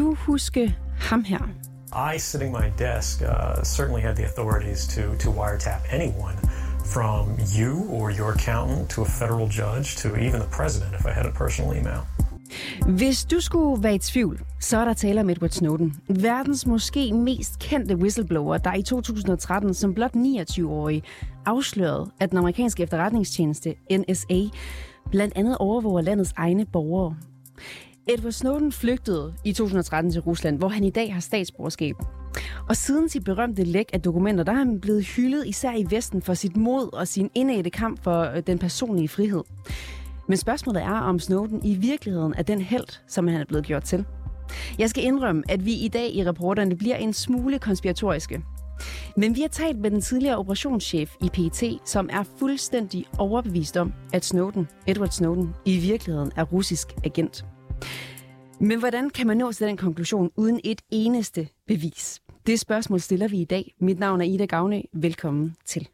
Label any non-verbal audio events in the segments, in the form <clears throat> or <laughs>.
Du huske ham her? I, sitting my desk, uh, certainly had the authorities to, to wiretap anyone from you or your accountant to a federal judge to even the president if I had a personal email. Hvis du skulle være i tvivl, så er der tale om Edward Snowden. Verdens måske mest kendte whistleblower, der i 2013 som blot 29-årig afslørede, at den amerikanske efterretningstjeneste NSA blandt andet overvåger landets egne borgere. Edward Snowden flygtede i 2013 til Rusland, hvor han i dag har statsborgerskab. Og siden sit berømte læk af dokumenter, der er han blevet hyldet især i Vesten for sit mod og sin indædte kamp for øh, den personlige frihed. Men spørgsmålet er, om Snowden i virkeligheden er den held, som han er blevet gjort til. Jeg skal indrømme, at vi i dag i reporterne bliver en smule konspiratoriske. Men vi har talt med den tidligere operationschef i PET, som er fuldstændig overbevist om, at Snowden, Edward Snowden, i virkeligheden er russisk agent. Men hvordan kan man nå til den konklusion uden et eneste bevis? Det spørgsmål stiller vi i dag. Mit navn er Ida Gavne. Velkommen til.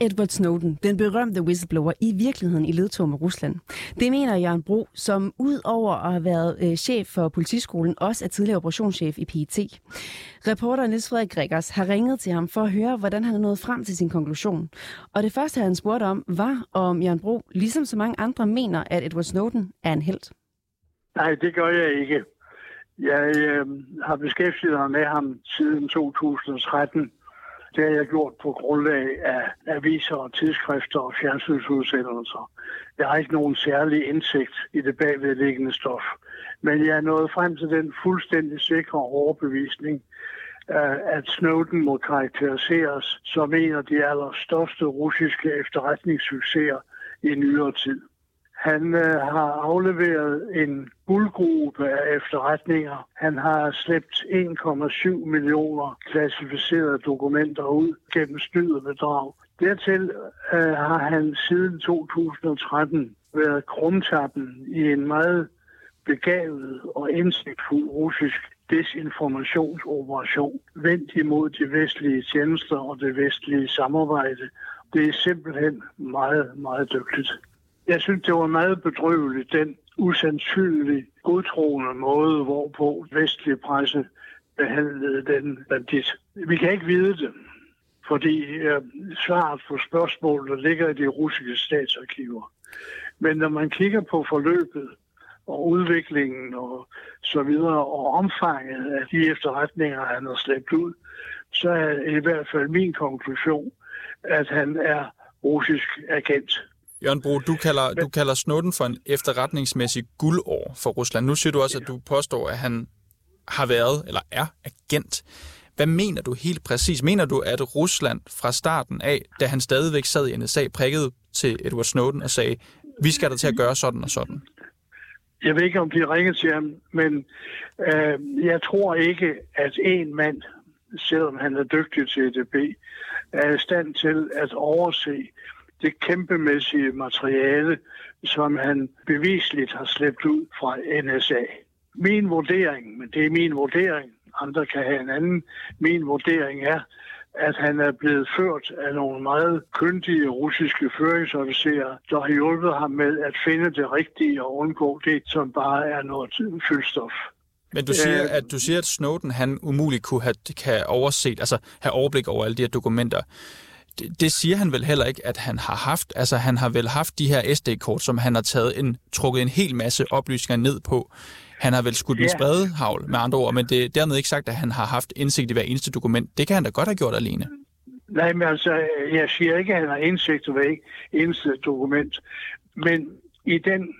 Edward Snowden, den berømte whistleblower, i virkeligheden i ledtog med Rusland? Det mener Jørgen Bro, som ud over at have været øh, chef for politiskolen, også er tidligere operationschef i PET. Reporter Niels Frederik Gregers har ringet til ham for at høre, hvordan han er nået frem til sin konklusion. Og det første, han spurgte om, var, om Jørgen Bro, ligesom så mange andre, mener, at Edward Snowden er en held. Nej, det gør jeg ikke. Jeg øh, har beskæftiget mig med ham siden 2013. Det har jeg gjort på grundlag af aviser og tidsskrifter og fjernsynsudsendelser. Jeg har ikke nogen særlig indsigt i det bagvedliggende stof. Men jeg er nået frem til den fuldstændig sikre overbevisning, øh, at Snowden må karakteriseres som en af de allerstørste russiske efterretningssucceser i nyere tid. Han øh, har afleveret en guldgruppe af efterretninger. Han har slæbt 1,7 millioner klassificerede dokumenter ud gennem snyd og bedrag. Dertil øh, har han siden 2013 været krumtappen i en meget begavet og indsigtfuld russisk desinformationsoperation vendt imod de vestlige tjenester og det vestlige samarbejde. Det er simpelthen meget, meget dygtigt. Jeg synes, det var meget bedrøveligt, den usandsynlig godtroende måde, hvorpå vestlige presse behandlede den bandit. Vi kan ikke vide det, fordi øh, svaret på spørgsmålet ligger i de russiske statsarkiver. Men når man kigger på forløbet og udviklingen og så videre, og omfanget af de efterretninger, han har slæbt ud, så er i hvert fald min konklusion, at han er russisk agent. Jørgen Bro, du kalder, du kalder Snowden for en efterretningsmæssig guldår for Rusland. Nu siger du også, at du påstår, at han har været eller er agent. Hvad mener du helt præcis? Mener du, at Rusland fra starten af, da han stadigvæk sad i NSA, prikkede til Edward Snowden og sagde, vi skal der til at gøre sådan og sådan? Jeg ved ikke, om de ringede til ham, men øh, jeg tror ikke, at en mand, selvom han er dygtig til EDB, er i stand til at overse det kæmpemæssige materiale, som han bevisligt har slæbt ud fra NSA. Min vurdering, men det er min vurdering, andre kan have en anden, min vurdering er, at han er blevet ført af nogle meget kyndige russiske føringsofficerer, der har hjulpet ham med at finde det rigtige og undgå det, som bare er noget fyldstof. Men du siger, at du siger, at Snowden han umuligt kunne have kan overset, altså have overblik over alle de her dokumenter det, det siger han vel heller ikke, at han har haft. Altså, han har vel haft de her SD-kort, som han har taget en, trukket en hel masse oplysninger ned på. Han har vel skudt med yeah. spredehavl, med andre ord, men det er dermed ikke sagt, at han har haft indsigt i hver eneste dokument. Det kan han da godt have gjort alene. Nej, men altså, jeg siger ikke, at han har indsigt i hver eneste dokument. Men i den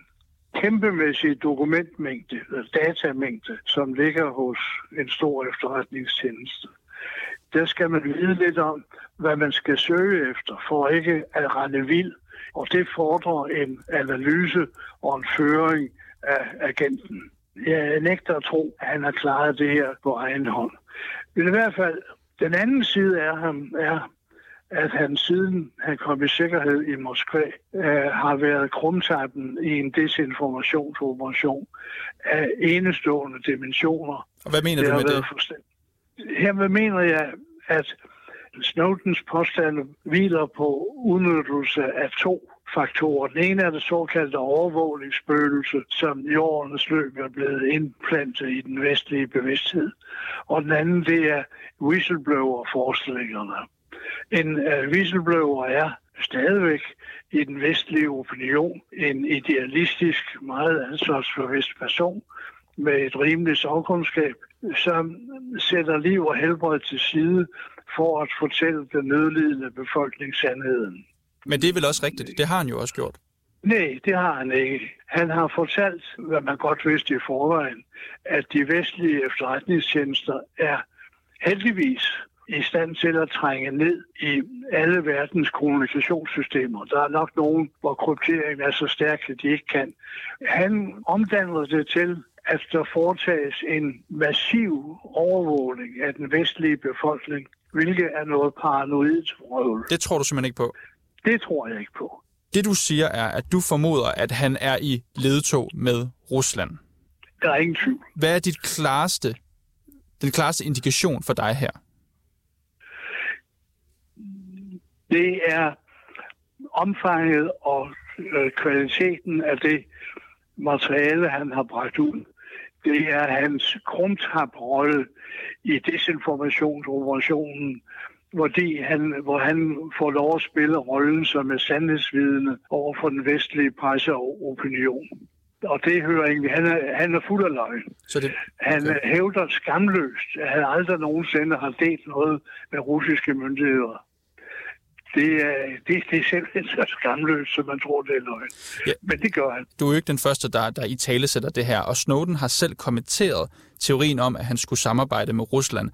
kæmpemæssige dokumentmængde, eller datamængde, som ligger hos en stor efterretningstjeneste, der skal man vide lidt om, hvad man skal søge efter, for ikke at rende vild. Og det fordrer en analyse og en føring af agenten. Jeg nægter at tro, at han har klaret det her på egen hånd. Men i hvert fald, den anden side af ham er, at han siden han kom i sikkerhed i Moskva, øh, har været krumtappen i en desinformationsoperation af enestående dimensioner. Og hvad mener det du med det? Hermed mener jeg, at Snowdens påstande hviler på udnyttelse af to faktorer. Den ene er det såkaldte overvågningsspøgelse, som i årenes løb er blevet indplantet i den vestlige bevidsthed. Og den anden, det er whistleblower-forestillingerne. En uh, whistleblower er stadigvæk i den vestlige opinion en idealistisk, meget ansvarsforvist person med et rimeligt sagkundskab, som sætter liv og helbred til side for at fortælle den nødlidende befolkning sandheden. Men det er vel også rigtigt. Det har han jo også gjort. Nej, det har han ikke. Han har fortalt, hvad man godt vidste i forvejen, at de vestlige efterretningstjenester er heldigvis i stand til at trænge ned i alle verdens kommunikationssystemer. Der er nok nogen, hvor krypteringen er så stærk, at de ikke kan. Han omdanner det til, at der foretages en massiv overvågning af den vestlige befolkning, hvilket er noget paranoid røvel. Det tror du simpelthen ikke på? Det tror jeg ikke på. Det du siger er, at du formoder, at han er i ledtog med Rusland. Der er ingen tvivl. Hvad er dit klareste, den klareste indikation for dig her? Det er omfanget og øh, kvaliteten af det materiale, han har bragt ud. Det er hans krumtaprolle i desinformationsoperationen, fordi han, hvor han får lov at spille rollen som er sandhedsvidende over for den vestlige presse og opinion. Og det hører egentlig, han er, han er fuld af løgn. Så det, okay. Han hævder skamløst, at han aldrig nogensinde har delt noget med russiske myndigheder det er, det, det er simpelthen så skamløst, som man tror, det er løgn. Ja. Men det gør han. Du er jo ikke den første, der, der i tale sætter det her, og Snowden har selv kommenteret teorien om, at han skulle samarbejde med Rusland.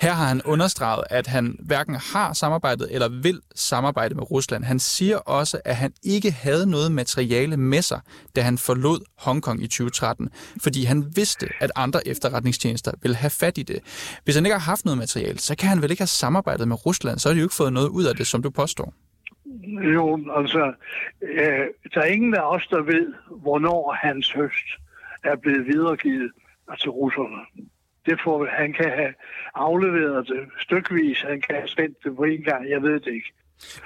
Her har han understreget, at han hverken har samarbejdet eller vil samarbejde med Rusland. Han siger også, at han ikke havde noget materiale med sig, da han forlod Hongkong i 2013, fordi han vidste, at andre efterretningstjenester ville have fat i det. Hvis han ikke har haft noget materiale, så kan han vel ikke have samarbejdet med Rusland, så har de jo ikke fået noget ud af det, som du påstår. Jo, altså, øh, der er ingen af os, der ved, hvornår hans høst er blevet videregivet altså russerne. Det får, han kan have afleveret det stykvis, han kan have spændt det på en gang, jeg ved det ikke.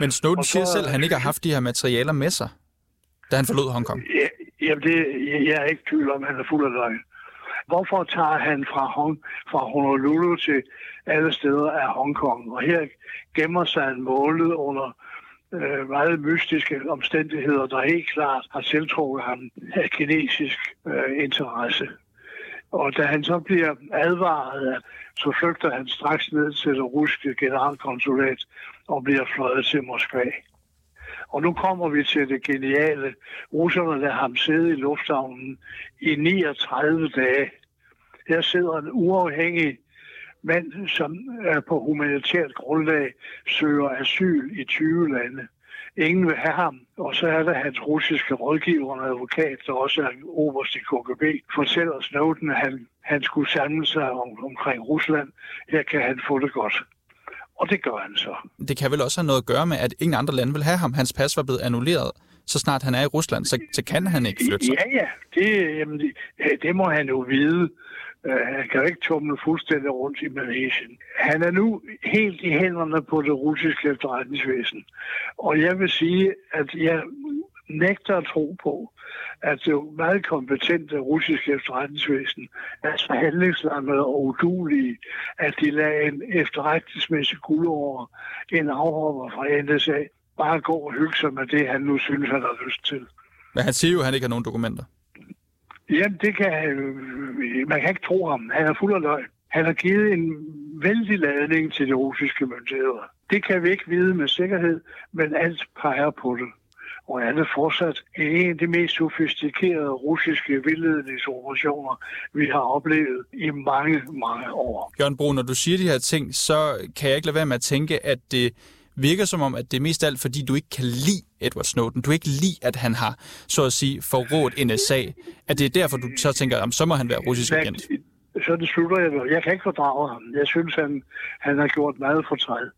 Men Snowden så, siger selv, at han ikke har haft de her materialer med sig, da han forlod Hongkong. Ja, jamen, det, jeg er ikke tvivl om, at han er fuld af løgn. Hvorfor tager han fra, Hong, fra Honolulu til alle steder af Hongkong? Og her gemmer sig en målet under øh, meget mystiske omstændigheder, der helt klart har tiltrukket ham af kinesisk øh, interesse. Og da han så bliver advaret, så flygter han straks ned til det russiske generalkonsulat og bliver fløjet til Moskva. Og nu kommer vi til det geniale. Russerne lader ham sidde i lufthavnen i 39 dage. Her sidder en uafhængig mand, som er på humanitært grundlag søger asyl i 20 lande. Ingen vil have ham. Og så er der hans russiske rådgiver og advokat, der også er oberst i KGB, fortæller Snowden, at han, han skulle samle sig om, omkring Rusland. Her kan han få det godt. Og det gør han så. Det kan vel også have noget at gøre med, at ingen andre lande vil have ham. Hans pas var blevet annulleret. Så snart han er i Rusland, så, så kan han ikke flytte sig. Ja, ja. Det, jamen, det, det må han jo vide. Øh, han kan ikke tumle fuldstændig rundt i Malaysia. Han er nu helt i hænderne på det russiske efterretningsvæsen. Og jeg vil sige, at jeg nægter at tro på, at det meget kompetente russiske efterretningsvæsen er så handlingslammede og udulige, at de lader en efterretningsmæssig guld over en afhopper fra NSA bare gå og hygge sig med det, han nu synes, han har lyst til. Men han siger jo, at han ikke har nogen dokumenter. Jamen, det kan, øh, man kan ikke tro ham. Han er fuld af løgn. Han har givet en vældig ladning til de russiske myndigheder. Det kan vi ikke vide med sikkerhed, men alt peger på det. Og han er fortsat en af de mest sofistikerede russiske vildledningsoperationer, vi har oplevet i mange, mange år. Jørgen Bro, når du siger de her ting, så kan jeg ikke lade være med at tænke, at det virker som om, at det er mest alt, fordi du ikke kan lide Edward Snowden. Du ikke lide, at han har, så at sige, forrådt NSA. At det er derfor, du så tænker, at så må han være russisk agent. Så det slutter jeg. Jeg kan ikke fordrage ham. Jeg synes, han, han har gjort meget fortræd.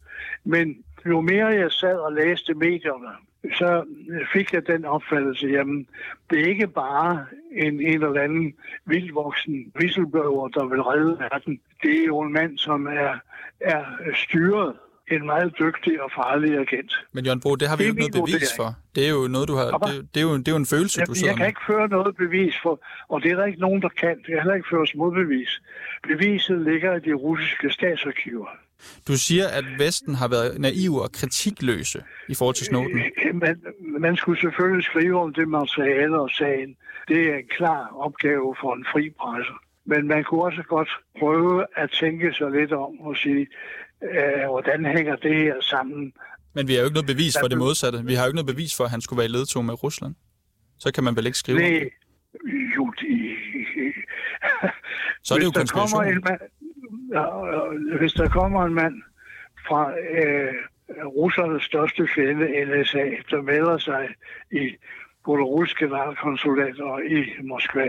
Men jo mere jeg sad og læste medierne, så fik jeg den opfattelse, jamen, det er ikke bare en, en eller anden vildvoksen whistleblower, der vil redde verden. Det er jo en mand, som er, er styret en meget dygtig og farlig agent. Men Jørgen Bro, det har vi jo ikke noget bevis vurdering. for. Det er jo noget, du har. Det, det, er jo, det er jo en følelse, jeg, du sidder Jeg kan med. ikke føre noget bevis for, og det er der ikke nogen, der kan. Det kan heller ikke føres modbevis. Beviset ligger i de russiske statsarkiver. Du siger, at Vesten har været naiv og kritikløse i forhold til Snowden. Man, man skulle selvfølgelig skrive om det materiale og sagen. Det er en klar opgave for en fri presse. Men man kunne også godt prøve at tænke sig lidt om og sige, øh, hvordan hænger det her sammen? Men vi har jo ikke noget bevis for det modsatte. Vi har jo ikke noget bevis for, at han skulle være i ledtog med Rusland. Så kan man vel ikke skrive Nej, jo, de, <laughs> Så er det jo hvis der kommer en mand, øh, hvis der kommer en mand fra øh, russernes største fjende, NSA, der melder sig i Belarus generalkonsulat og i Moskva,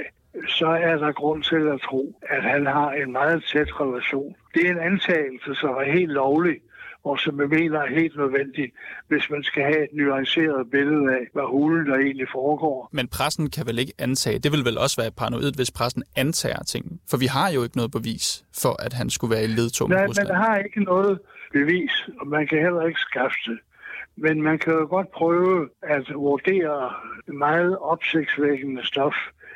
så er der grund til at tro, at han har en meget tæt relation. Det er en antagelse, som er helt lovlig, og som jeg mener er helt nødvendig, hvis man skal have et nuanceret billede af, hvad hulen der egentlig foregår. Men pressen kan vel ikke antage. Det vil vel også være paranoid, hvis pressen antager ting. For vi har jo ikke noget bevis for, at han skulle være i ledtog med Nej, Rusland. man har ikke noget bevis, og man kan heller ikke skaffe det. Men man kan jo godt prøve at vurdere meget opsigtsvækkende stof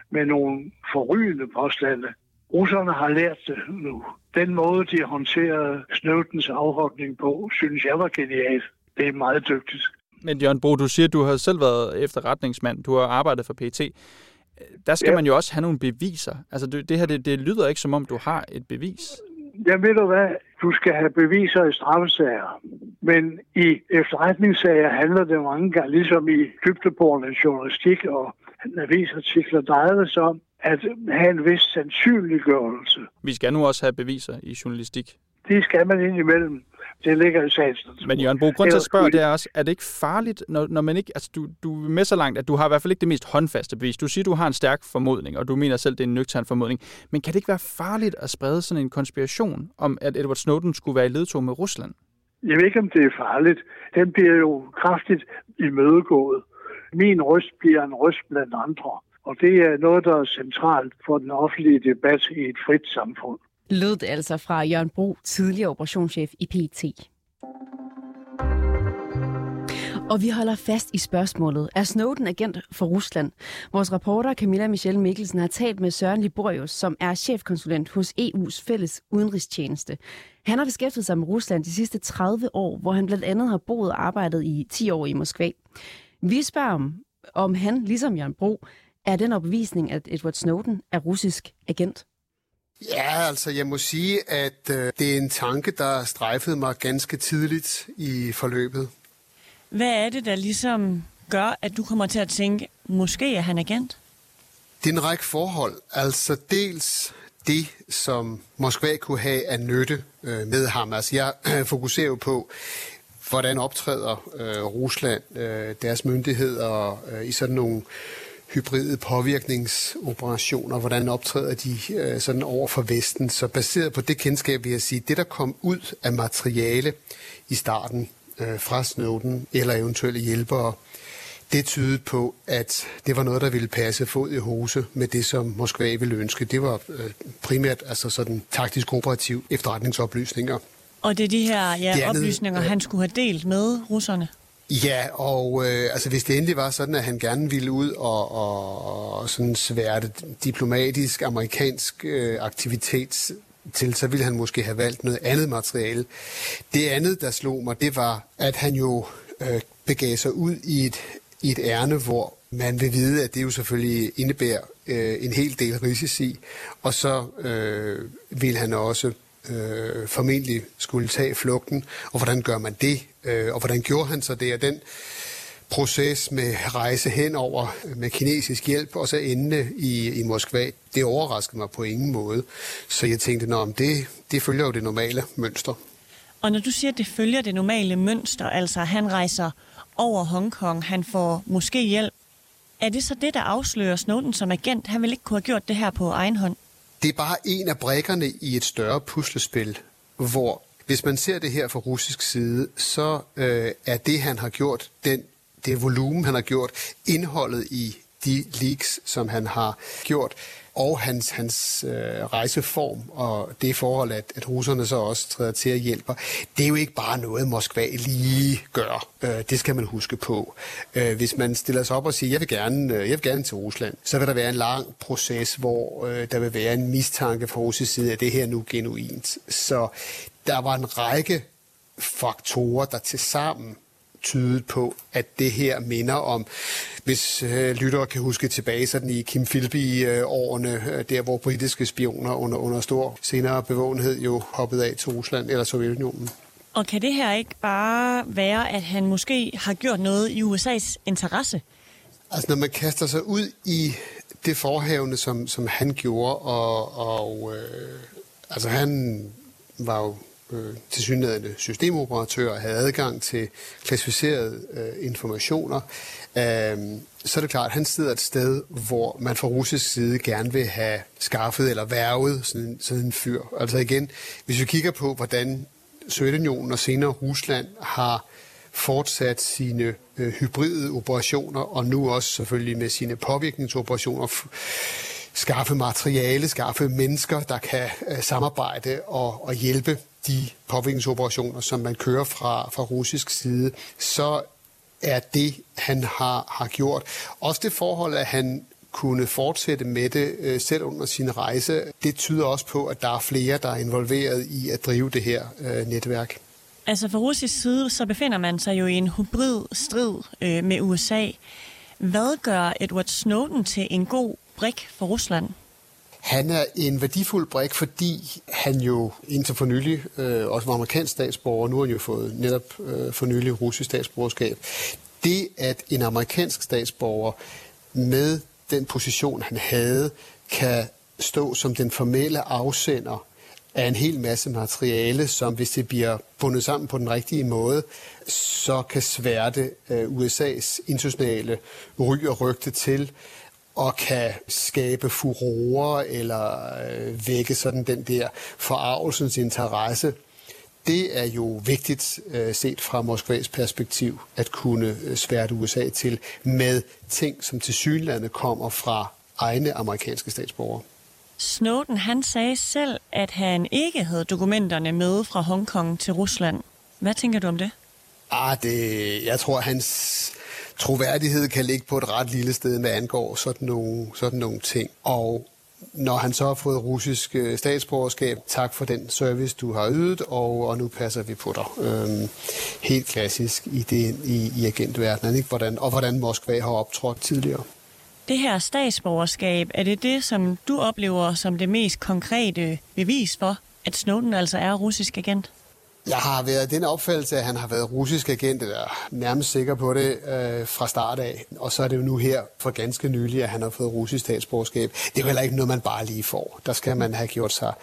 med nogle forrygende påstande. Russerne har lært det nu. Den måde, de håndterede Snowdens afhokning på, synes jeg var genialt. Det er meget dygtigt. Men Jørgen Bro, du siger, at du har selv været efterretningsmand. Du har arbejdet for PT. Der skal ja. man jo også have nogle beviser. Altså det, det her, det, det lyder ikke som om, du har et bevis. Jeg ved du hvad, du skal have beviser i straffesager. Men i efterretningssager handler det mange gange, ligesom i dybdeborende journalistik og avisartikler, drejer det sig om at have en vis sandsynliggørelse. Vi skal nu også have beviser i journalistik. Det skal man ind imellem. Det ligger i sagens. Men Jørgen Bro, grund til at spørge, det er også, er det ikke farligt, når, når man ikke, altså du, du er med så langt, at du har i hvert fald ikke det mest håndfaste bevis. Du siger, du har en stærk formodning, og du mener selv, det er en nøgtern formodning. Men kan det ikke være farligt at sprede sådan en konspiration om, at Edward Snowden skulle være i ledtog med Rusland? Jeg ved ikke, om det er farligt. Den bliver jo kraftigt imødegået. Min røst bliver en røst blandt andre. Og det er noget, der er centralt for den offentlige debat i et frit samfund. Lød det altså fra Jørgen Bro, tidligere operationschef i PET. Og vi holder fast i spørgsmålet. Er Snowden agent for Rusland? Vores reporter Camilla Michelle Mikkelsen har talt med Søren Liborius, som er chefkonsulent hos EU's fælles udenrigstjeneste. Han har beskæftiget sig med Rusland de sidste 30 år, hvor han blandt andet har boet og arbejdet i 10 år i Moskva. Vi spørger om, om han, ligesom Jørgen Bro, er den opbevisning, at Edward Snowden er russisk agent. Ja, altså jeg må sige, at øh, det er en tanke, der strejfede mig ganske tidligt i forløbet. Hvad er det, der ligesom gør, at du kommer til at tænke, måske er han agent? Det er en række forhold. Altså dels det, som Moskva kunne have af nytte øh, med ham. Altså jeg øh, <clears throat> fokuserer jo på, hvordan optræder øh, Rusland, øh, deres myndigheder øh, i sådan nogle hybride påvirkningsoperationer, hvordan optræder de øh, sådan over for Vesten. Så baseret på det kendskab vil jeg sige, det der kom ud af materiale i starten øh, fra Snowden eller eventuelle hjælpere, det tydede på, at det var noget, der ville passe fod i hose med det, som Moskva ville ønske. Det var øh, primært altså sådan taktisk operativ efterretningsoplysninger. Og det er de her ja, Det andet, oplysninger, øh, han skulle have delt med russerne? Ja, og øh, altså, hvis det endelig var sådan, at han gerne ville ud og, og, og sådan sværte diplomatisk amerikansk øh, aktivitet til, så ville han måske have valgt noget andet materiale. Det andet, der slog mig, det var, at han jo øh, begav sig ud i et, i et ærne, hvor man vil vide, at det jo selvfølgelig indebærer øh, en hel del risici, og så øh, vil han også øh, formentlig skulle tage flugten. Og hvordan gør man det? Øh, og hvordan gjorde han så det? Og den proces med rejse henover øh, med kinesisk hjælp, og så ende i, i Moskva, det overraskede mig på ingen måde. Så jeg tænkte, Nå, det, det følger jo det normale mønster. Og når du siger, at det følger det normale mønster, altså han rejser over Hongkong, han får måske hjælp, er det så det, der afslører Snowden som agent? Han vil ikke kunne have gjort det her på egen hånd. Det er bare en af brækkerne i et større puslespil, hvor hvis man ser det her fra russisk side, så øh, er det, han har gjort, den, det volumen, han har gjort, indholdet i de leaks, som han har gjort, og hans, hans øh, rejseform og det forhold, at, at russerne så også træder til at hjælpe, det er jo ikke bare noget, Moskva lige gør. Øh, det skal man huske på. Øh, hvis man stiller sig op og siger, jeg vil gerne, øh, jeg vil gerne til Rusland, så vil der være en lang proces, hvor øh, der vil være en mistanke fra russisk side, at det her nu genuint. Så der var en række faktorer, der til sammen tydet på, at det her minder om, hvis øh, lyttere kan huske tilbage sådan i Kim Philby-årene, øh, der hvor britiske spioner under, under stor senere bevågenhed jo hoppede af til Rusland eller Sovjetunionen. Og kan det her ikke bare være, at han måske har gjort noget i USA's interesse? Altså når man kaster sig ud i det forhavne, som, som han gjorde, og, og øh, altså han var jo øh, tilsyneladende systemoperatør havde adgang til klassificerede øh, informationer, øh, så er det klart, at han sidder et sted, hvor man fra russisk side gerne vil have skaffet eller værvet sådan, sådan en fyr. Altså igen, hvis vi kigger på, hvordan Sovjetunionen og senere Rusland har fortsat sine øh, hybride operationer, og nu også selvfølgelig med sine påvirkningsoperationer, skaffe materiale, skaffe mennesker, der kan øh, samarbejde og, og hjælpe de påvirkningsoperationer, som man kører fra, fra russisk side, så er det, han har, har gjort. Også det forhold, at han kunne fortsætte med det øh, selv under sin rejse, det tyder også på, at der er flere, der er involveret i at drive det her øh, netværk. Altså fra russisk side, så befinder man sig jo i en hybrid strid øh, med USA. Hvad gør Edward Snowden til en god brik for Rusland? Han er en værdifuld brik, fordi han jo indtil for nylig øh, også var amerikansk statsborger, nu har han jo fået netop øh, for nylig russisk statsborgerskab. Det, at en amerikansk statsborger med den position, han havde, kan stå som den formelle afsender af en hel masse materiale, som hvis det bliver bundet sammen på den rigtige måde, så kan sværte øh, USA's internationale ry og rygte til og kan skabe furore eller øh, vække sådan den der forarvelsens interesse. Det er jo vigtigt øh, set fra Moskvas perspektiv at kunne øh, sværte USA til med ting, som til synlande kommer fra egne amerikanske statsborgere. Snowden han sagde selv, at han ikke havde dokumenterne med fra Hongkong til Rusland. Hvad tænker du om det? Ah, det, jeg tror, hans troværdighed kan ligge på et ret lille sted med angår sådan nogle, sådan nogle ting. Og når han så har fået russisk øh, statsborgerskab, tak for den service, du har ydet, og, og nu passer vi på dig. Øhm, helt klassisk i, det, i, i agentverdenen, ikke? Hvordan, og hvordan Moskva har optrådt tidligere. Det her statsborgerskab, er det det, som du oplever som det mest konkrete bevis for, at Snowden altså er russisk agent? Jeg har været den opfattelse, at han har været russisk agent, eller nærmest sikker på det, øh, fra start af. Og så er det jo nu her for ganske nylig, at han har fået russisk statsborgerskab. Det er jo heller ikke noget, man bare lige får. Der skal man have gjort sig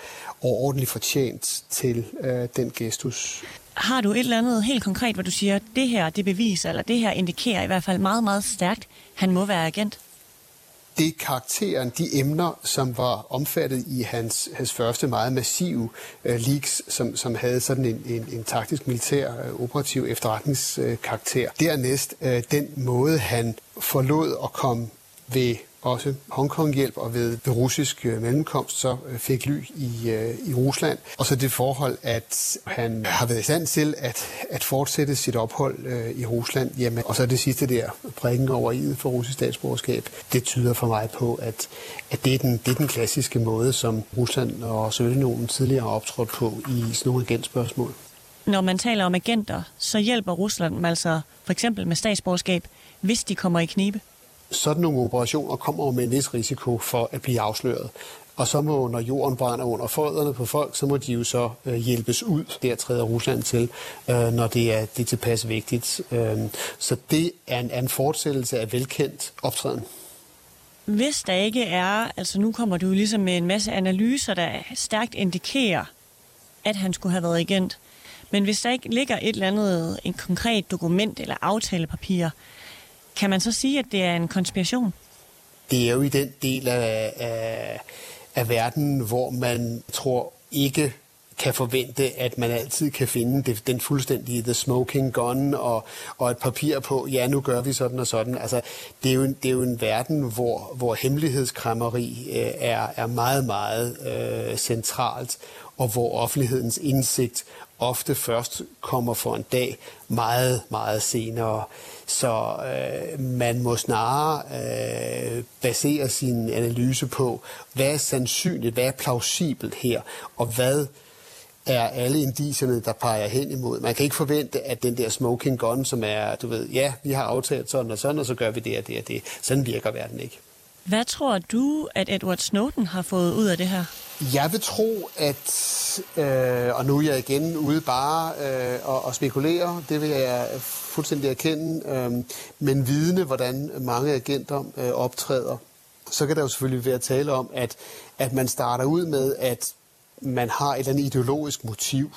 ordentligt fortjent til øh, den gestus. Har du et eller andet helt konkret, hvor du siger, at det her det beviser, eller det her indikerer i hvert fald meget, meget stærkt, han må være agent? Det karakteren, de emner, som var omfattet i hans, hans første meget massive øh, leaks, som, som havde sådan en, en, en taktisk militær øh, operativ efterretningskarakter. Øh, Dernæst øh, den måde, han forlod at komme ved også Hongkong-hjælp og ved, ved russisk mellemkomst så øh, fik ly i, øh, i Rusland. Og så det forhold, at han har været i stand til at, at fortsætte sit ophold øh, i Rusland. Jamen, og så det sidste der, prikken over i for russisk statsborgerskab, det tyder for mig på, at, at det, er den, det er den klassiske måde, som Rusland og Sovjetunionen tidligere har optrådt på i sådan nogle agentspørgsmål. Når man taler om agenter, så hjælper Rusland dem altså for eksempel med statsborgerskab, hvis de kommer i knibe sådan nogle operationer kommer med en vis risiko for at blive afsløret. Og så må, når jorden brænder under fødderne på folk, så må de jo så øh, hjælpes ud. Der træder Rusland til, øh, når det er, det er tilpas vigtigt. Øh, så det er en, en fortsættelse af velkendt optræden. Hvis der ikke er, altså nu kommer du ligesom med en masse analyser, der stærkt indikerer, at han skulle have været agent. Men hvis der ikke ligger et eller andet, en konkret dokument eller aftalepapir, kan man så sige, at det er en konspiration? Det er jo i den del af, af, af verden, hvor man tror ikke kan forvente, at man altid kan finde det, den fuldstændige the smoking gun og, og et papir på, ja, nu gør vi sådan og sådan. Altså, det er jo en, det er jo en verden, hvor, hvor hemmelighedskrammeri øh, er, er meget, meget øh, centralt, og hvor offentlighedens indsigt ofte først kommer for en dag meget, meget senere. Så øh, man må snarere øh, basere sin analyse på, hvad er sandsynligt, hvad er plausibelt her, og hvad er alle indicierne, der peger hen imod. Man kan ikke forvente, at den der smoking gun, som er, du ved, ja, vi har aftalt sådan og sådan, og så gør vi det og det og det. Sådan virker verden ikke. Hvad tror du, at Edward Snowden har fået ud af det her? Jeg vil tro, at, øh, og nu er jeg igen ude bare øh, og, og spekulere, det vil jeg fuldstændig erkende, øh, men vidne, hvordan mange agenter øh, optræder, så kan der jo selvfølgelig være tale om, at, at man starter ud med, at man har et eller andet ideologisk motiv,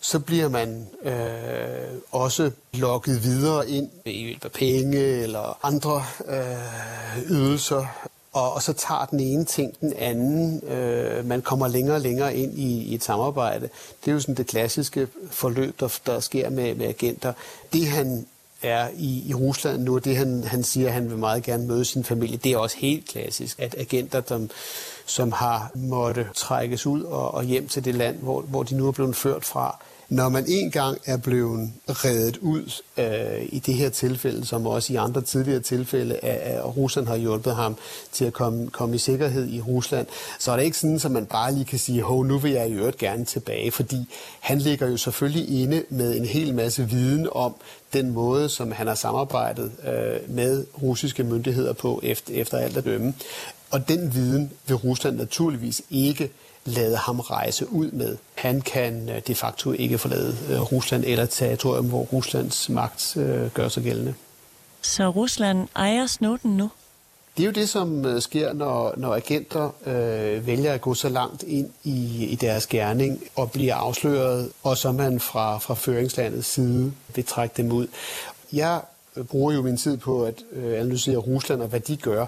så bliver man øh, også lokket videre ind hjælp af penge eller andre øh, ydelser, og, og så tager den ene ting den anden. Øh, man kommer længere og længere ind i, i et samarbejde. Det er jo sådan det klassiske forløb, der, der sker med, med agenter. Det han er i, i Rusland nu, det han, han siger, at han vil meget gerne møde sin familie, det er også helt klassisk, at agenter, der, som har måtte trækkes ud og, og hjem til det land, hvor, hvor de nu er blevet ført fra, når man en gang er blevet reddet ud øh, i det her tilfælde, som også i andre tidligere tilfælde, at Rusland har hjulpet ham til at komme, komme i sikkerhed i Rusland, så er det ikke sådan, at man bare lige kan sige, hov, nu vil jeg i øvrigt gerne tilbage, fordi han ligger jo selvfølgelig inde med en hel masse viden om den måde, som han har samarbejdet øh, med russiske myndigheder på efter, efter alt at dømme. Og den viden vil Rusland naturligvis ikke lade ham rejse ud med. Han kan øh, de facto ikke forlade øh, Rusland eller territorium, hvor Ruslands magt øh, gør sig gældende. Så Rusland ejer Snowden nu? Det er jo det, som sker, når, når agenter øh, vælger at gå så langt ind i, i deres gerning og bliver afsløret, og så man fra, fra føringslandets side vil trække dem ud. Jeg bruger jo min tid på at øh, analysere Rusland og hvad de gør,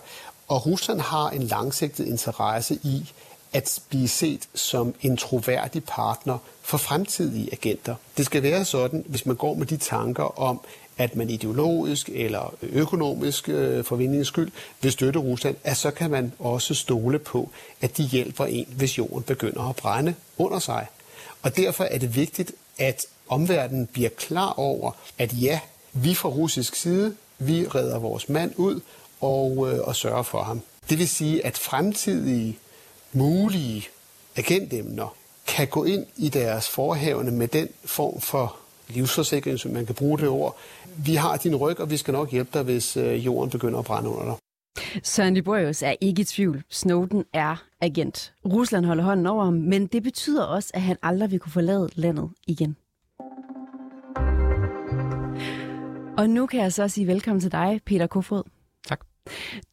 og Rusland har en langsigtet interesse i, at blive set som en troværdig partner for fremtidige agenter. Det skal være sådan, hvis man går med de tanker om, at man ideologisk eller økonomisk øh, for vindingens skyld vil støtte Rusland, at så kan man også stole på, at de hjælper en, hvis jorden begynder at brænde under sig. Og derfor er det vigtigt, at omverdenen bliver klar over, at ja, vi fra russisk side, vi redder vores mand ud og, øh, og sørger for ham. Det vil sige, at fremtidige mulige agentemner kan gå ind i deres forhavne med den form for livsforsikring, som man kan bruge det ord. Vi har din ryg, og vi skal nok hjælpe dig, hvis øh, jorden begynder at brænde under dig. Søren Liborius er ikke i tvivl. Snowden er agent. Rusland holder hånden over ham, men det betyder også, at han aldrig vil kunne forlade landet igen. Og nu kan jeg så sige velkommen til dig, Peter Kofod.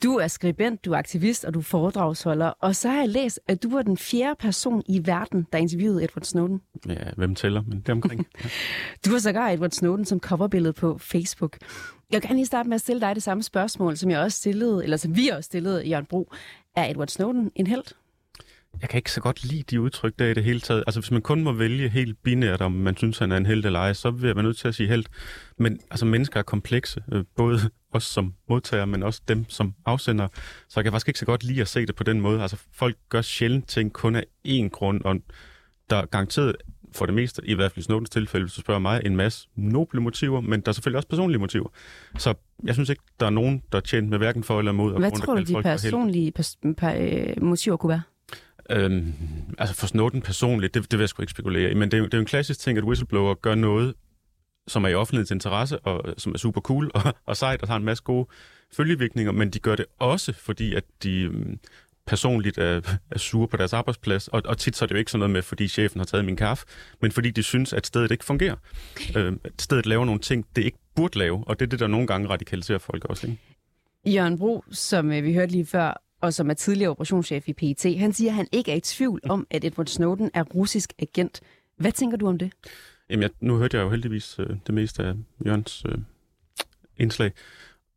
Du er skribent, du er aktivist, og du er foredragsholder. Og så har jeg læst, at du var den fjerde person i verden, der interviewede Edward Snowden. Ja, hvem tæller, men det omkring. <laughs> Ja. du har sågar Edward Snowden som coverbillede på Facebook. Jeg kan lige starte med at stille dig det samme spørgsmål, som jeg også stillede, eller som vi også stillede, Jørgen Bro. Er Edward Snowden en held? Jeg kan ikke så godt lide de udtryk der i det hele taget. Altså hvis man kun må vælge helt binært, om man synes, han er en held eller ej, så vil jeg være nødt til at sige held. Men altså mennesker er komplekse, øh, både os som modtager, men også dem som afsender. Så jeg kan faktisk ikke så godt lide at se det på den måde. Altså folk gør sjældent ting kun af én grund, og der er garanteret for det meste, i hvert fald i Snowdens tilfælde, hvis du spørger mig, en masse noble motiver, men der er selvfølgelig også personlige motiver. Så jeg synes ikke, der er nogen, der er tjent med hverken for eller imod. Hvad tror du, de personlige øh, motiver kunne være? Øhm, altså for Snowden personligt, det, det vil jeg sgu ikke spekulere i, men det er, det er jo en klassisk ting, at whistleblower gør noget, som er i offentlighedens interesse, og øh, som er super cool og, og sejt, og har en masse gode følgevirkninger, men de gør det også, fordi at de øhm, personligt er, er sure på deres arbejdsplads, og, og tit så er det jo ikke sådan noget med, fordi chefen har taget min kaffe, men fordi de synes, at stedet ikke fungerer. Øh, at stedet laver nogle ting, det ikke burde lave, og det er det, der nogle gange radikaliserer folk også. Ikke? Jørgen Bro, som øh, vi hørte lige før, og som er tidligere operationschef i PET, han siger, at han ikke er i tvivl om, at Edward Snowden er russisk agent. Hvad tænker du om det? Jamen, jeg, nu hørte jeg jo heldigvis øh, det meste af Jørgens øh, indslag.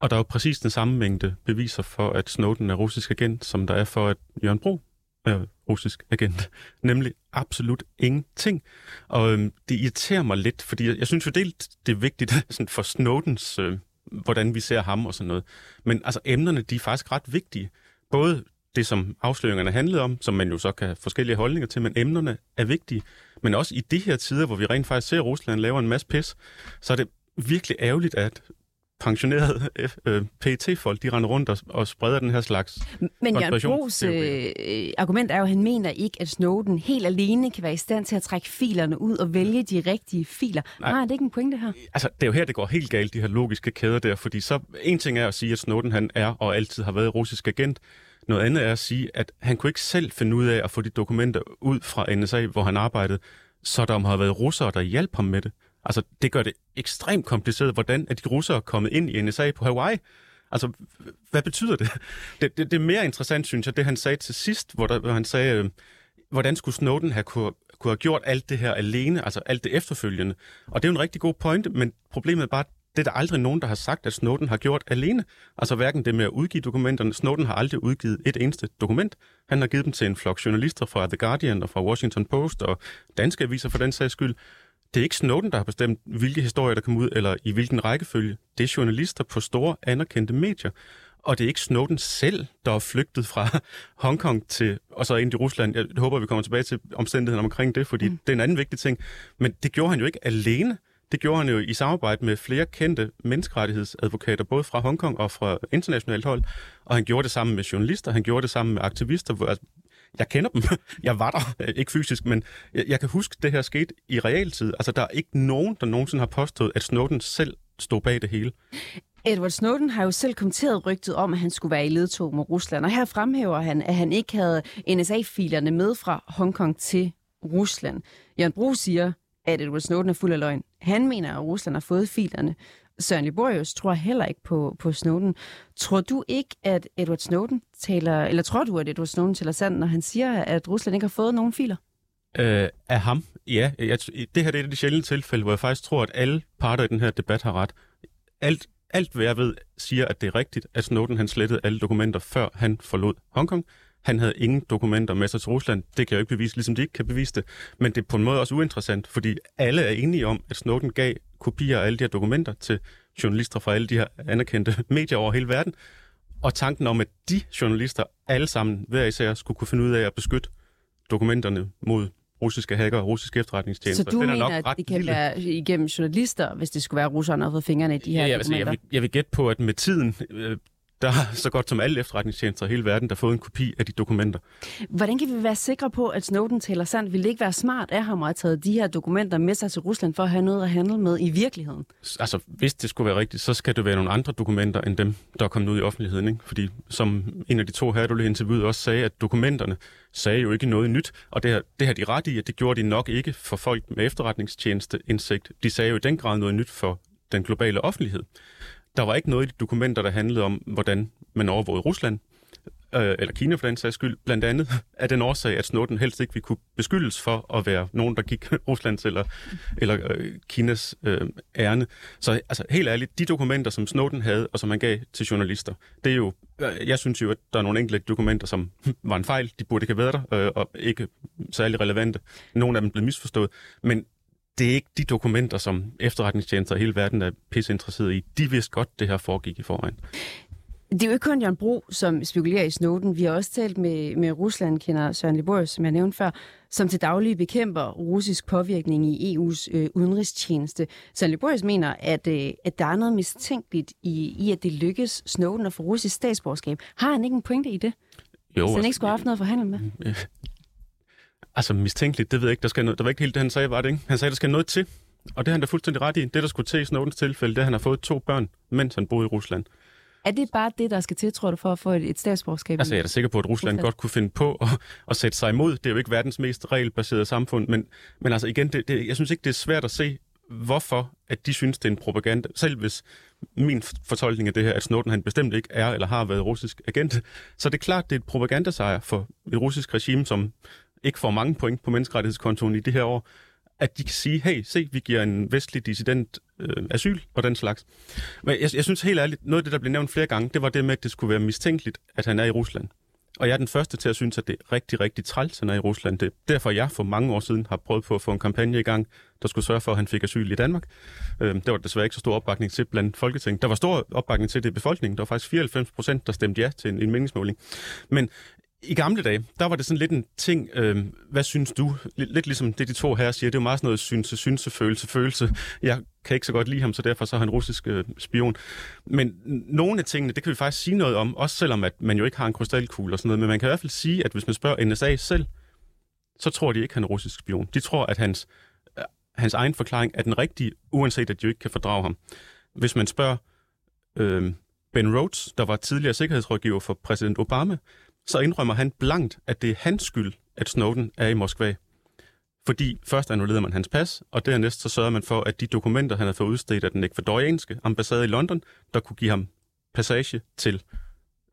Og der er jo præcis den samme mængde beviser for, at Snowden er russisk agent, som der er for, at Jørgen Bro er russisk agent. <laughs> Nemlig absolut ingenting. Og øhm, det irriterer mig lidt, fordi jeg, jeg synes jo, det, det er vigtigt <laughs> sådan for Snowdens, øh, hvordan vi ser ham og sådan noget. Men altså emnerne, de er faktisk ret vigtige. Både det, som afsløringerne handlede om, som man jo så kan have forskellige holdninger til, men emnerne er vigtige. Men også i de her tider, hvor vi rent faktisk ser, at Rusland laver en masse pis, så er det virkelig ærgerligt, at pensionerede <laughs> øh, PET-folk, de render rundt og, og spreder den her slags Men Jørgen Bros øh, argument er jo, at han mener ikke, at Snowden helt alene kan være i stand til at trække filerne ud og vælge de rigtige filer. Nej, Nej det er ikke en pointe her. Altså, det er jo her, det går helt galt, de her logiske kæder der, fordi så en ting er at sige, at Snowden han er og altid har været russisk agent, noget andet er at sige, at han kunne ikke selv finde ud af at få de dokumenter ud fra NSA, hvor han arbejdede, så der har været russere, der hjalp ham med det. Altså, det gør det ekstremt kompliceret, hvordan er de russere kommet ind i NSA på Hawaii? Altså, hvad betyder det? <laughs> Det, det, det er mere interessant, synes jeg, det han sagde til sidst, hvor, der, hvor han sagde, øh, hvordan skulle Snowden have kunne, kunne have gjort alt det her alene, altså alt det efterfølgende. Og det er jo en rigtig god pointe, men problemet er bare, det er der aldrig nogen, der har sagt, at Snowden har gjort alene. Altså hverken det med at udgive dokumenterne. Snowden har aldrig udgivet et eneste dokument. Han har givet dem til en flok journalister fra The Guardian og fra Washington Post og danske aviser for den sags skyld. Det er ikke Snowden, der har bestemt, hvilke historier, der kommer ud, eller i hvilken rækkefølge. Det er journalister på store, anerkendte medier. Og det er ikke Snowden selv, der er flygtet fra <laughs> Hongkong til, og så ind i Rusland. Jeg håber, vi kommer tilbage til omstændighederne omkring det, fordi mm. det er en anden vigtig ting. Men det gjorde han jo ikke alene. Det gjorde han jo i samarbejde med flere kendte menneskerettighedsadvokater, både fra Hongkong og fra internationalt hold. Og han gjorde det sammen med journalister, han gjorde det sammen med aktivister. Altså, jeg kender dem. <laughs> Jeg var der, øh, ikke fysisk, men jeg, jeg kan huske, at det her skete i realtid. Altså, der er ikke nogen, der nogensinde har påstået, at Snowden selv stod bag det hele. Edward Snowden har jo selv kommenteret rygtet om, at han skulle være i ledtog med Rusland, og her fremhæver han, at han ikke havde NSA-filerne med fra Hongkong til Rusland. Jørgen Bro siger, at Edward Snowden er fuld af løgn. Han mener, at Rusland har fået filerne. Søren Liborius tror heller ikke på, på Snowden. Tror du ikke, at Edward Snowden taler, eller tror du, at Edward Snowden taler sandt, når han siger, at Rusland ikke har fået nogen filer? Øh, af ham? Ja. Jeg, det her det er et af de sjældne tilfælde, hvor jeg faktisk tror, at alle parter i den her debat har ret. Alt, alt hvad jeg ved, siger, at det er rigtigt, at Snowden han slettede alle dokumenter, før han forlod Hongkong. Han havde ingen dokumenter med sig til Rusland. Det kan jeg jo ikke bevise, ligesom de ikke kan bevise det. Men det er på en måde også uinteressant, fordi alle er enige om, at Snowden gav kopier af alle de her dokumenter til journalister fra alle de her anerkendte <laughs> medier over hele verden. Og tanken om, at de journalister alle sammen hver især skulle kunne finde ud af at beskytte dokumenterne mod russiske hacker og russiske efterretningstjenester. Så du den er mener, nok at det kan lille. være igennem journalister, hvis det skulle være russerne, der har fået fingrene i de her ja, altså, dokumenter? jeg, vil, jeg vil gætte på, at med tiden, øh, der har så godt som alle efterretningstjenester i hele verden, der har fået en kopi af de dokumenter. Hvordan kan vi være sikre på, at Snowden taler sandt? Vil det ikke være smart af ham at have taget de her dokumenter med sig til Rusland for at have noget at handle med i virkeligheden? Altså, hvis det skulle være rigtigt, så skal det være nogle andre dokumenter, end dem, der er kommet ud i offentligheden. Ikke? Fordi som en af de to her, du lige interviewede, også sagde, at dokumenterne sagde jo ikke noget nyt. Og det har, det har de ret i, at det gjorde de nok ikke for folk med efterretningstjeneste indsigt. De sagde jo i den grad noget nyt for den globale offentlighed. Der var ikke noget i de dokumenter, der handlede om, hvordan man overvågede Rusland, øh, eller Kina for den sags skyld, blandt andet af den årsag, at Snowden helst ikke ville kunne beskyldes for at være nogen, der gik <laughs> Ruslands eller, eller øh, Kinas øh, ærne. Så altså, helt ærligt, de dokumenter, som Snowden havde, og som han gav til journalister, det er jo, øh, jeg synes jo, at der er nogle enkelte dokumenter, som <laughs> var en fejl, de burde ikke have været der, øh, og ikke særlig relevante. Nogle af dem blev misforstået, men det er ikke de dokumenter, som efterretningstjenester i hele verden er pisseinteresserede i. De vidste godt, det her foregik i forvejen. Det er jo ikke kun Jørgen Bro, som spekulerer i Snowden. Vi har også talt med, med Rusland, kender Søren Liborius, som jeg nævnte før, som til daglig bekæmper russisk påvirkning i EU's øh, udenrigstjeneste. Søren Liborius mener, at, øh, at der er noget mistænkeligt i, i, at det lykkes Snowden at få russisk statsborgerskab. Har han ikke en pointe i det? Jo, Så han ikke skulle have haft noget at forhandle med? <laughs> Altså mistænkeligt, det ved jeg ikke. Der, skal noget, der var ikke helt det, han sagde, var det ikke? Han sagde, der skal noget til. Og det har han da fuldstændig ret i. Det, der skulle til i Snowdens tilfælde, det er, at han har fået to børn, mens han boede i Rusland. Er det bare det, der skal til, tror du, for at få et, et statsborgerskab? Altså, jeg er da sikker på, at Rusland Rusland. godt kunne finde på at, at sætte sig imod. Det er jo ikke verdens mest regelbaserede samfund, men, men altså igen, det, det, jeg synes ikke, det er svært at se, hvorfor at de synes, det er en propaganda. Selv hvis min fortolkning af det her, at Snowden han bestemt ikke er eller har været russisk agent, så er det klart, det er et propagandasejr for et russisk regime, som ikke får mange point på menneskerettighedskontoen i det her år, at de kan sige, hey, se, vi giver en vestlig dissident øh, asyl og den slags. Men jeg, jeg synes helt ærligt, noget af det, der blev nævnt flere gange, det var det med, at det skulle være mistænkeligt, at han er i Rusland. og jeg er den første til at synes, at det er rigtig, rigtig træls, han er i Rusland. Det er derfor, jeg for mange år siden har prøvet på at få en kampagne i gang, der skulle sørge for, at han fik asyl i Danmark. Øh, der var desværre ikke så stor opbakning til blandt Folketinget. Der var stor opbakning til det i befolkningen. Der var faktisk 94 procent, der stemte ja til en, en meningsmåling. Men i gamle dage, der var det sådan lidt en ting, øh, hvad synes du? Lidt, lidt ligesom det, de to her siger, det er jo meget sådan noget synse, synse, følelse, følelse. Jeg kan ikke så godt lide ham, så derfor så er han russisk øh, spion. Men nogle af tingene, det kan vi faktisk sige noget om, også selvom at man jo ikke har en krystalkugle og sådan noget, men man kan i hvert fald sige, at hvis man spørger NSA selv, så tror de ikke, han er russisk spion. De tror, at hans, øh, hans egen forklaring er den rigtige, uanset at de jo ikke kan fordrage ham. Hvis man spørger øh, Ben Rhodes, der var tidligere sikkerhedsrådgiver for præsident Obama, så indrømmer han blankt, at det er hans skyld, at Snowden er i Moskva. Fordi først annullerede man hans pas, og dernæst så sørgede man for, at de dokumenter, han havde fået udstedt af den ekvadorianske ambassade i London, der kunne give ham passage til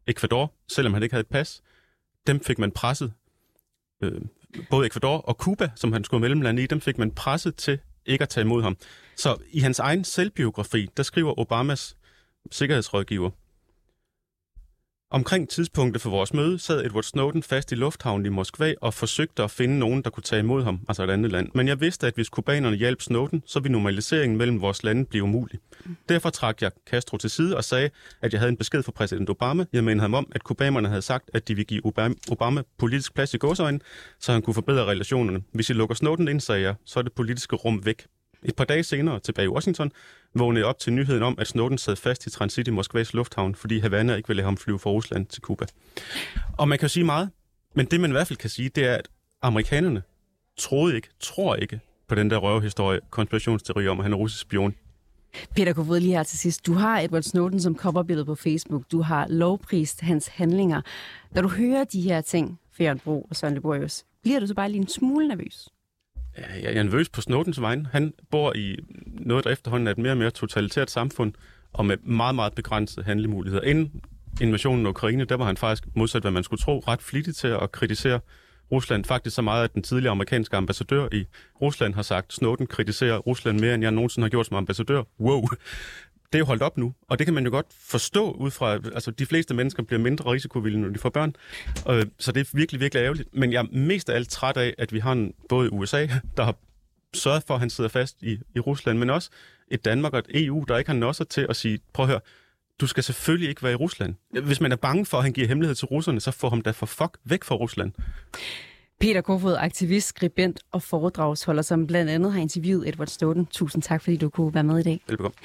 Ecuador, selvom han ikke havde et pas, dem fik man presset. Øh, både Ecuador og Cuba, som han skulle mellemlande i, dem fik man presset til ikke at tage imod ham. Så i hans egen selvbiografi, der skriver Obamas sikkerhedsrådgiver, Omkring tidspunktet for vores møde sad Edward Snowden fast i lufthavnen i Moskva og forsøgte at finde nogen, der kunne tage imod ham, altså et andet land. Men jeg vidste, at hvis kubanerne hjalp Snowden, så ville normaliseringen mellem vores lande blive umulig. Derfor trak jeg Castro til side og sagde, at jeg havde en besked fra præsident Obama. Jeg mente ham om, at kubanerne havde sagt, at de ville give Obama, Obama politisk plads i gåsøjne, så han kunne forbedre relationerne. Hvis I lukker Snowden ind, sagde jeg, så er det politiske rum væk. Et par dage senere, tilbage i Washington, vågnede jeg op til nyheden om, at Snowden sad fast i transit i Moskvas lufthavn, fordi Havana ikke ville lade ham flyve fra Rusland til Cuba. Og man kan jo sige meget, men det man i hvert fald kan sige, det er, at amerikanerne troede ikke, tror ikke på den der røvehistorie, konspirationsteori om, at han er russisk spion. Peter Kofod, lige her til sidst. Du har Edward Snowden som coverbillede på Facebook. Du har lovprist hans handlinger. Når du hører de her ting, Fjern Bro og Søren Leborius, bliver du så bare lige en smule nervøs? Jeg er nervøs på Snowdens vegne. Han bor i noget, der efterhånden er et mere og mere totalitært samfund, og med meget, meget begrænsede handlemuligheder. Inden invasionen af Ukraine, der var han faktisk, modsat hvad man skulle tro, ret flittig til at kritisere Rusland. Faktisk så meget, at den tidligere amerikanske ambassadør i Rusland har sagt, Snowden kritiserer Rusland mere, end jeg nogensinde har gjort som ambassadør. Wow! Det er jo holdt op nu, og det kan man jo godt forstå ud fra, altså de fleste mennesker bliver mindre risikovillige, når de får børn, øh, så det er virkelig, virkelig ærgerligt. Men jeg er mest af alt træt af, at vi har en, både USA, der har sørget for, at han sidder fast i, i Rusland, men også et Danmark og et EU, der ikke har nosser til at sige, prøv at høre, du skal selvfølgelig ikke være i Rusland. Hvis man er bange for, at han giver hemmelighed til russerne, så får ham da for fuck væk fra Rusland. Peter Kofod, aktivist, skribent og foredragsholder, som blandt andet har interviewet Edward Snowden. Tusind tak, fordi du kunne være med i dag. Velbekomme.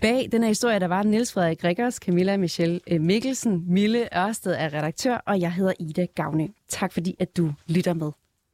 Bag den her historie, der var Niels Frederik Griggers, Camilla Michelle øh, Mikkelsen, Mille Ørsted er redaktør, og jeg hedder Ida Gavne. Tak fordi, at du lytter med.